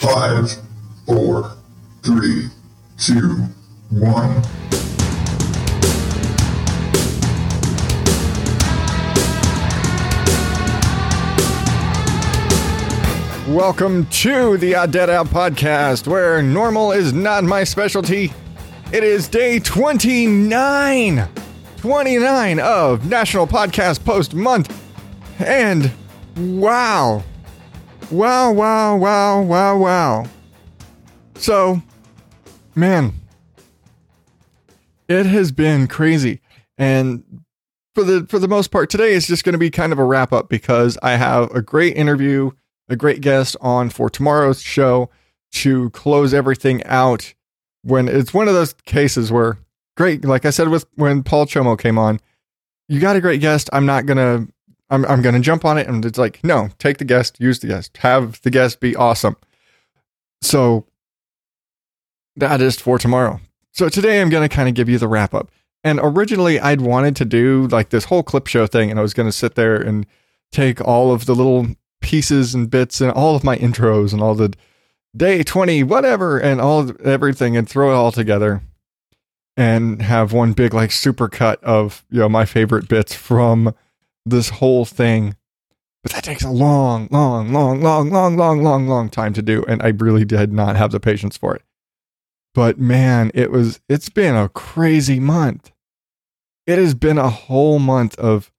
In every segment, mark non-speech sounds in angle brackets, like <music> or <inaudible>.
Five, four, three, two, one. Welcome to the Odd Dad Out podcast, where normal is not my specialty. It is day 29, 29 of National Podcast Post Month. And wow, wow, wow, wow, wow, wow. So, man, it has been crazy. And for the for the most part, today is just going to be kind of a wrap up because I have a great interview a great guest on for tomorrow's show to close everything out when it's one of those cases where great like i said with when paul chomo came on you got a great guest i'm not gonna i'm, I'm gonna jump on it and it's like no take the guest use the guest have the guest be awesome. So that is for tomorrow. So today i'm gonna kind of give you the wrap up. And originally i'd wanted to do like this whole clip show thing and i was gonna sit there and take all of the little pieces and bits and all of my intros and all the day 20 whatever and all everything and throw it all together and have one big like super cut of you know my favorite bits from this whole thing. But that takes a long, long, long, long, long, long, long, long time to do. And I really did not have the patience for it. But man, it was, it's been a crazy month. It has been a whole month of,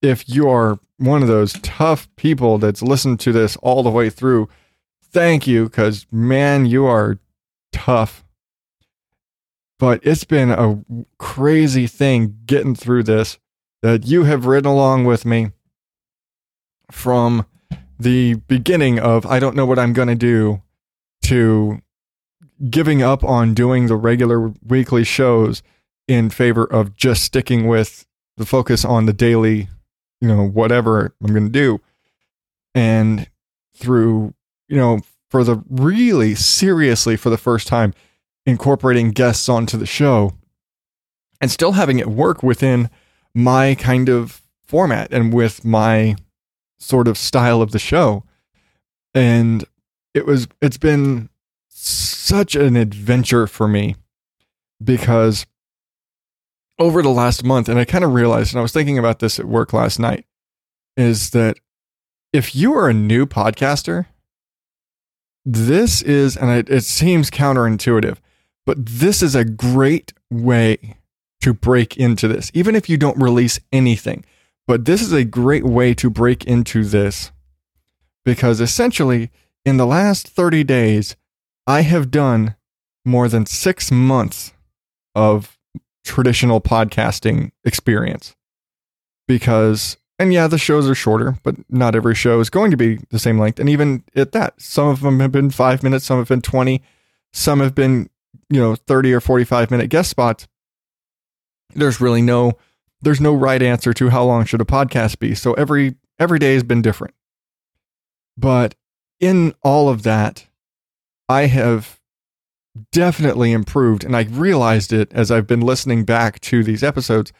if you are one of those tough people that's listened to this all the way through, thank you, because man, you are tough. But it's been a crazy thing getting through this that you have ridden along with me from the beginning of I don't know what I'm going to do to giving up on doing the regular weekly shows in favor of just sticking with the focus on the daily you know, whatever I'm going to do. And through, you know, for the really seriously for the first time, incorporating guests onto the show and still having it work within my kind of format and with my sort of style of the show. And it was, it's been such an adventure for me because over the last month, and I kind of realized, and I was thinking about this at work last night, is that if you are a new podcaster, this is, and it, it seems counterintuitive, but this is a great way to break into this, even if you don't release anything. But this is a great way to break into this because essentially, in the last 30 days, I have done more than six months of traditional podcasting experience. Because and yeah the shows are shorter but not every show is going to be the same length. And even at that some of them have been 5 minutes some have been 20 some have been you know 30 or 45 minute guest spots there's really no there's no right answer to how long should a podcast be so every every day has been different but in all of that i have definitely improved. And I realized it as I've been listening back to these episodes.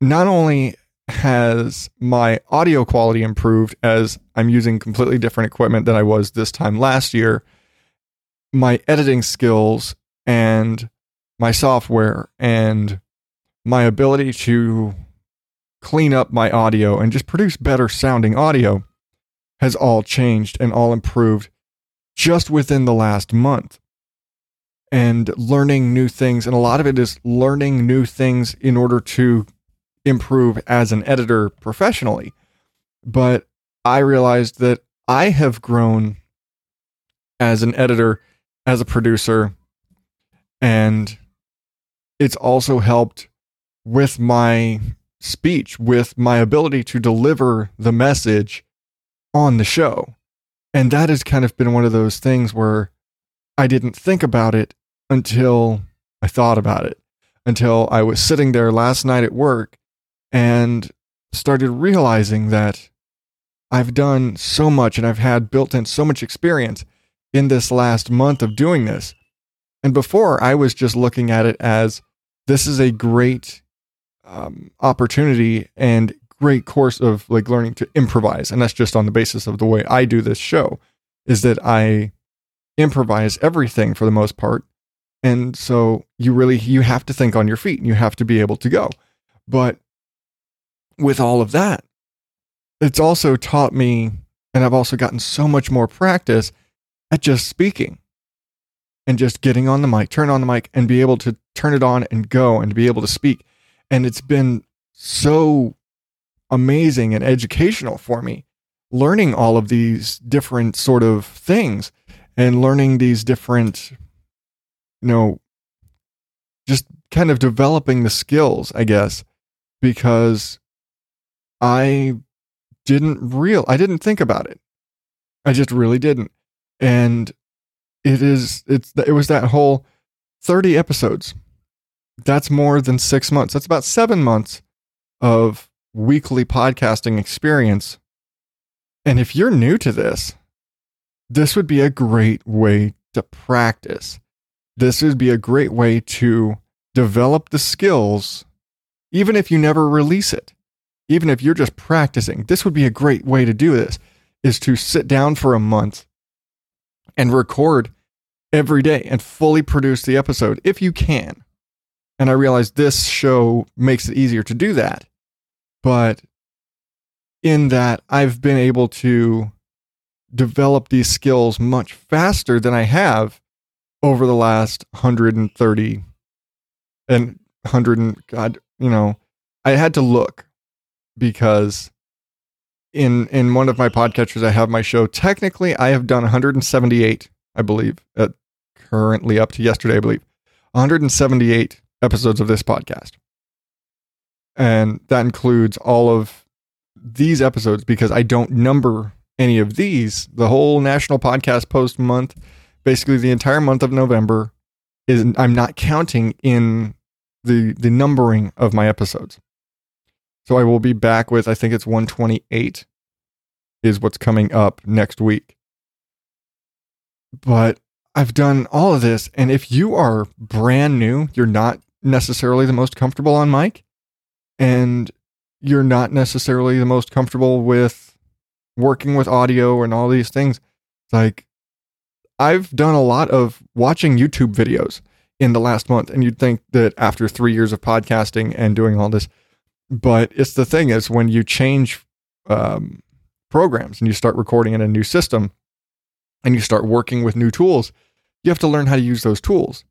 Not only has my audio quality improved as I'm using completely different equipment than I was this time last year, my editing skills and my software and my ability to clean up my audio and just produce better sounding audio has all changed and all improved just within the last month and learning new things. And a lot of it is learning new things in order to improve as an editor professionally. But I realized that I have grown as an editor, as a producer, and it's also helped with my speech, with my ability to deliver the message on the show. And that has kind of been one of those things where I didn't think about it until I thought about it, until I was sitting there last night at work and started realizing that I've done so much and I've had built in so much experience in this last month of doing this. And before, I was just looking at it as this is a great um, opportunity and great course of like learning to improvise. And that's just on the basis of the way I do this show is that I improvise everything for the most part. And so you really you have to think on your feet and you have to be able to go. But with all of that, it's also taught me and I've also gotten so much more practice at just speaking and just getting on the mic, turn on the mic and be able to turn it on and go and be able to speak. And it's been so amazing and educational for me learning all of these different sort of things and learning these different you know just kind of developing the skills i guess because i didn't real i didn't think about it. I just really didn't. And it is it's it was that whole 30 episodes that's more than 6 months that's about 7 months of weekly podcasting experience and if you're new to this this would be a great way to practice. This would be a great way to develop the skills, even if you never release it. Even if you're just practicing, this would be a great way to do this is to sit down for a month and record every day and fully produce the episode if you can. And I realize this show makes it easier to do that. But in that, I've been able to develop these skills much faster than I have over the last 130 and 100 and God, you know, I had to look because in in one of my podcatchers I have my show. Technically, I have done 178, I believe, at currently up to yesterday, I believe. 178 episodes of this podcast. And that includes all of these episodes because I don't number any of these, the whole National Podcast Post month, basically the entire month of November, is I'm not counting in the the numbering of my episodes. So I will be back with I think it's 128 is what's coming up next week. But I've done all of this and if you are brand new, you're not necessarily the most comfortable on mic and you're not necessarily the most comfortable with working with audio and all these things. Like I've done a lot of watching YouTube videos in the last month, and you'd think that after three years of podcasting and doing all this, but it's the thing is when you change um, programs and you start recording in a new system and you start working with new tools, you have to learn how to use those tools.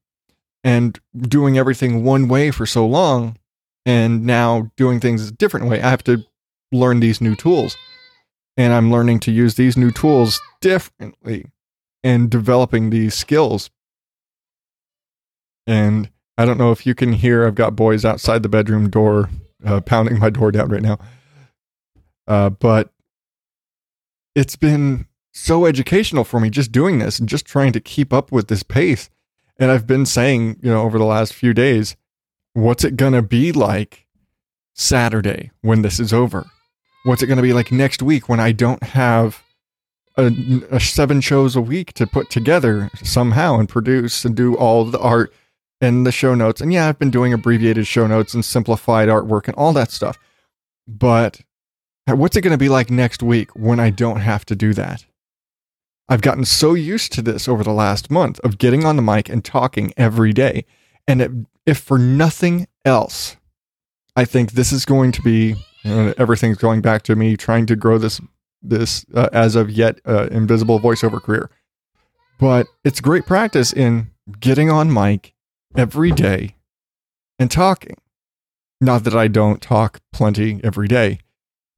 And doing everything one way for so long, and now doing things a different way, I have to learn these new tools and I'm learning to use these new tools differently and developing these skills. And I don't know if you can hear, I've got boys outside the bedroom door uh, pounding my door down right now. Uh, but it's been so educational for me just doing this and just trying to keep up with this pace. And I've been saying, you know, over the last few days, what's it going to be like Saturday when this is over? what's it going to be like next week when I don't have a, a, seven shows a week to put together somehow and produce and do all the art and the show notes. And yeah, I've been doing abbreviated show notes and simplified artwork and all that stuff. But what's it going to be like next week when I don't have to do that? I've gotten so used to this over the last month of getting on the mic and talking every day. And if for nothing else, I think this is going to be and everything's going back to me trying to grow this this uh, as of yet uh, invisible voiceover career. But it's great practice in getting on mic every day and talking. Not that I don't talk plenty every day,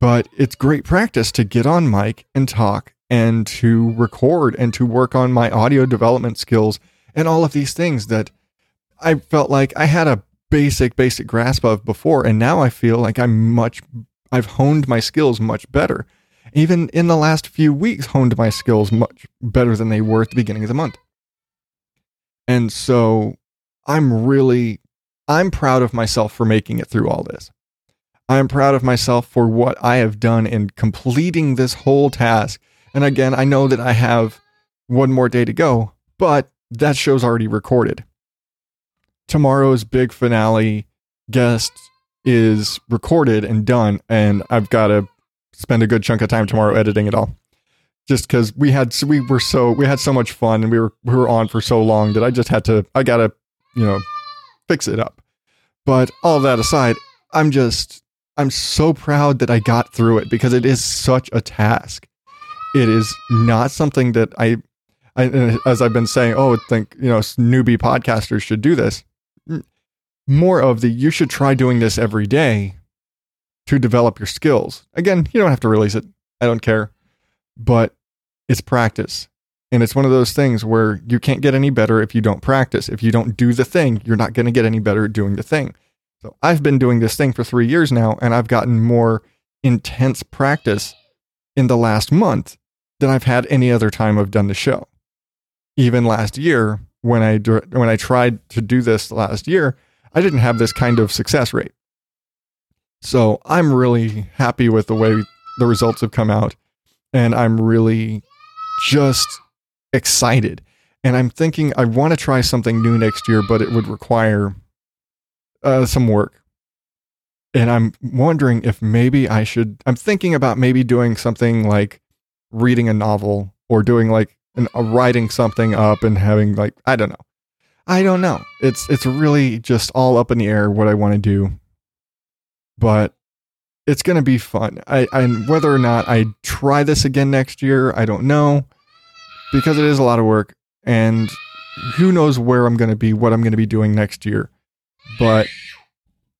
but it's great practice to get on mic and talk and to record and to work on my audio development skills and all of these things that I felt like I had a basic basic grasp of before and now I feel like I'm much I've honed my skills much better. Even in the last few weeks honed my skills much better than they were at the beginning of the month. And so I'm really I'm proud of myself for making it through all this. I'm proud of myself for what I have done in completing this whole task. And again, I know that I have one more day to go, but that show's already recorded tomorrow's big finale guest is recorded and done, and I've got to spend a good chunk of time tomorrow editing it all. Just because we had we were so we had so much fun and we were we were on for so long that I just had to I gotta you know fix it up. But all that aside, I'm just I'm so proud that I got through it because it is such a task. It is not something that I, I uh, as I've been saying, oh, think you know newbie podcasters should do this. More of the you should try doing this every day to develop your skills. Again, you don't have to release it. I don't care. But it's practice. And it's one of those things where you can't get any better if you don't practice. If you don't do the thing, you're not going to get any better at doing the thing. So I've been doing this thing for three years now, and I've gotten more intense practice in the last month than I've had any other time I've done the show. Even last year, when I when I tried to do this last year, I didn't have this kind of success rate. So I'm really happy with the way the results have come out, and I'm really just excited. And I'm thinking I want to try something new next year, but it would require uh, some work. And I'm wondering if maybe I should. I'm thinking about maybe doing something like reading a novel or doing like an, writing something up and having like I don't know. I don't know. It's it's really just all up in the air what I want to do. But it's going to be fun. I, I whether or not I try this again next year, I don't know because it is a lot of work and who knows where I'm going to be, what I'm going to be doing next year. But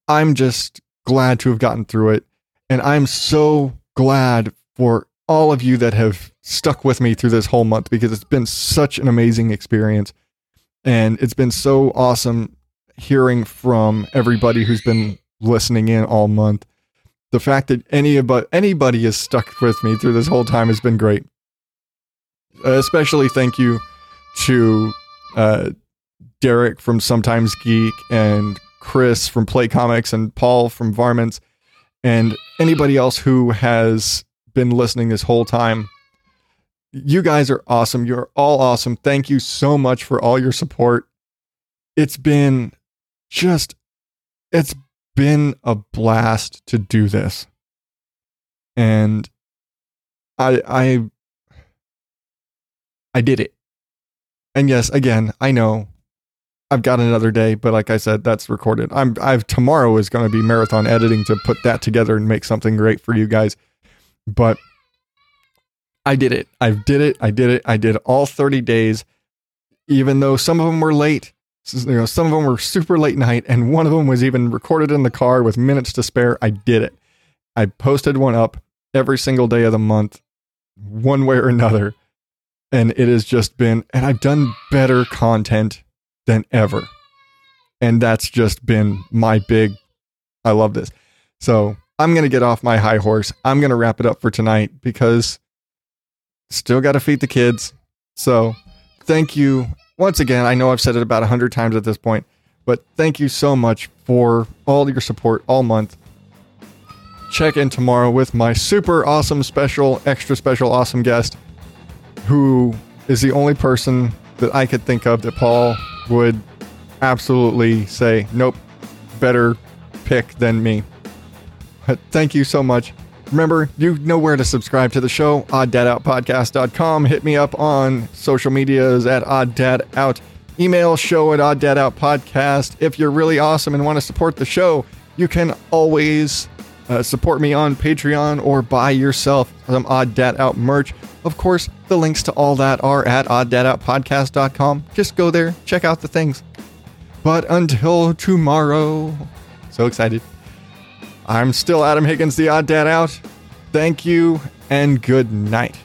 I'm just glad to have gotten through it. And I'm so glad for all of you that have stuck with me through this whole month because it's been such an amazing experience. And it's been so awesome hearing from everybody who's been listening in all month. The fact that any about anybody has stuck with me through this whole time has been great. Especially thank you to uh, Derek from Sometimes Geek and Chris from Play Comics and Paul from Varmints and anybody else who has been listening this whole time. You guys are awesome. You're all awesome. Thank you so much for all your support. It's been just, it's been a blast to do this. And I, I, I did it. And yes, again, I know I've got another day, but like I said, that's recorded. I'm I've tomorrow is going to be marathon editing to put that together and make something great for you guys. But I did it. I did it. I did it. I did all 30 days, even though some of them were late. You know, some of them were super late night, and one of them was even recorded in the car with minutes to spare. I did it. I posted one up every single day of the month, one way or another. And it has just been, and I've done better content than ever. And that's just been my big, I love this. So I'm going to get off my high horse. I'm going to wrap it up for tonight because still got to feed the kids. So thank you once again. I know I've said it about a hundred times at this point, but thank you so much for all your support all month. Check in tomorrow with my super awesome, special, extra special, awesome guest who is the only person that I could think of that Paul would absolutely say, nope, better pick than me. <laughs> Thank you so much. Remember, you know where to subscribe to the show, odddadoutpodcast.com. Hit me up on social medias at odddadout. Email show at odddadoutpodcast. If you're really awesome and want to support the show, you can always uh, support me on Patreon or buy yourself some Odd Dad Out merch. Of course, the links to all that are at odddadoutpodcast.com. Just go there, check out the things. But until tomorrow, so excited. I'm still Adam Higgins, the Odd Dad Out. Thank you and good night.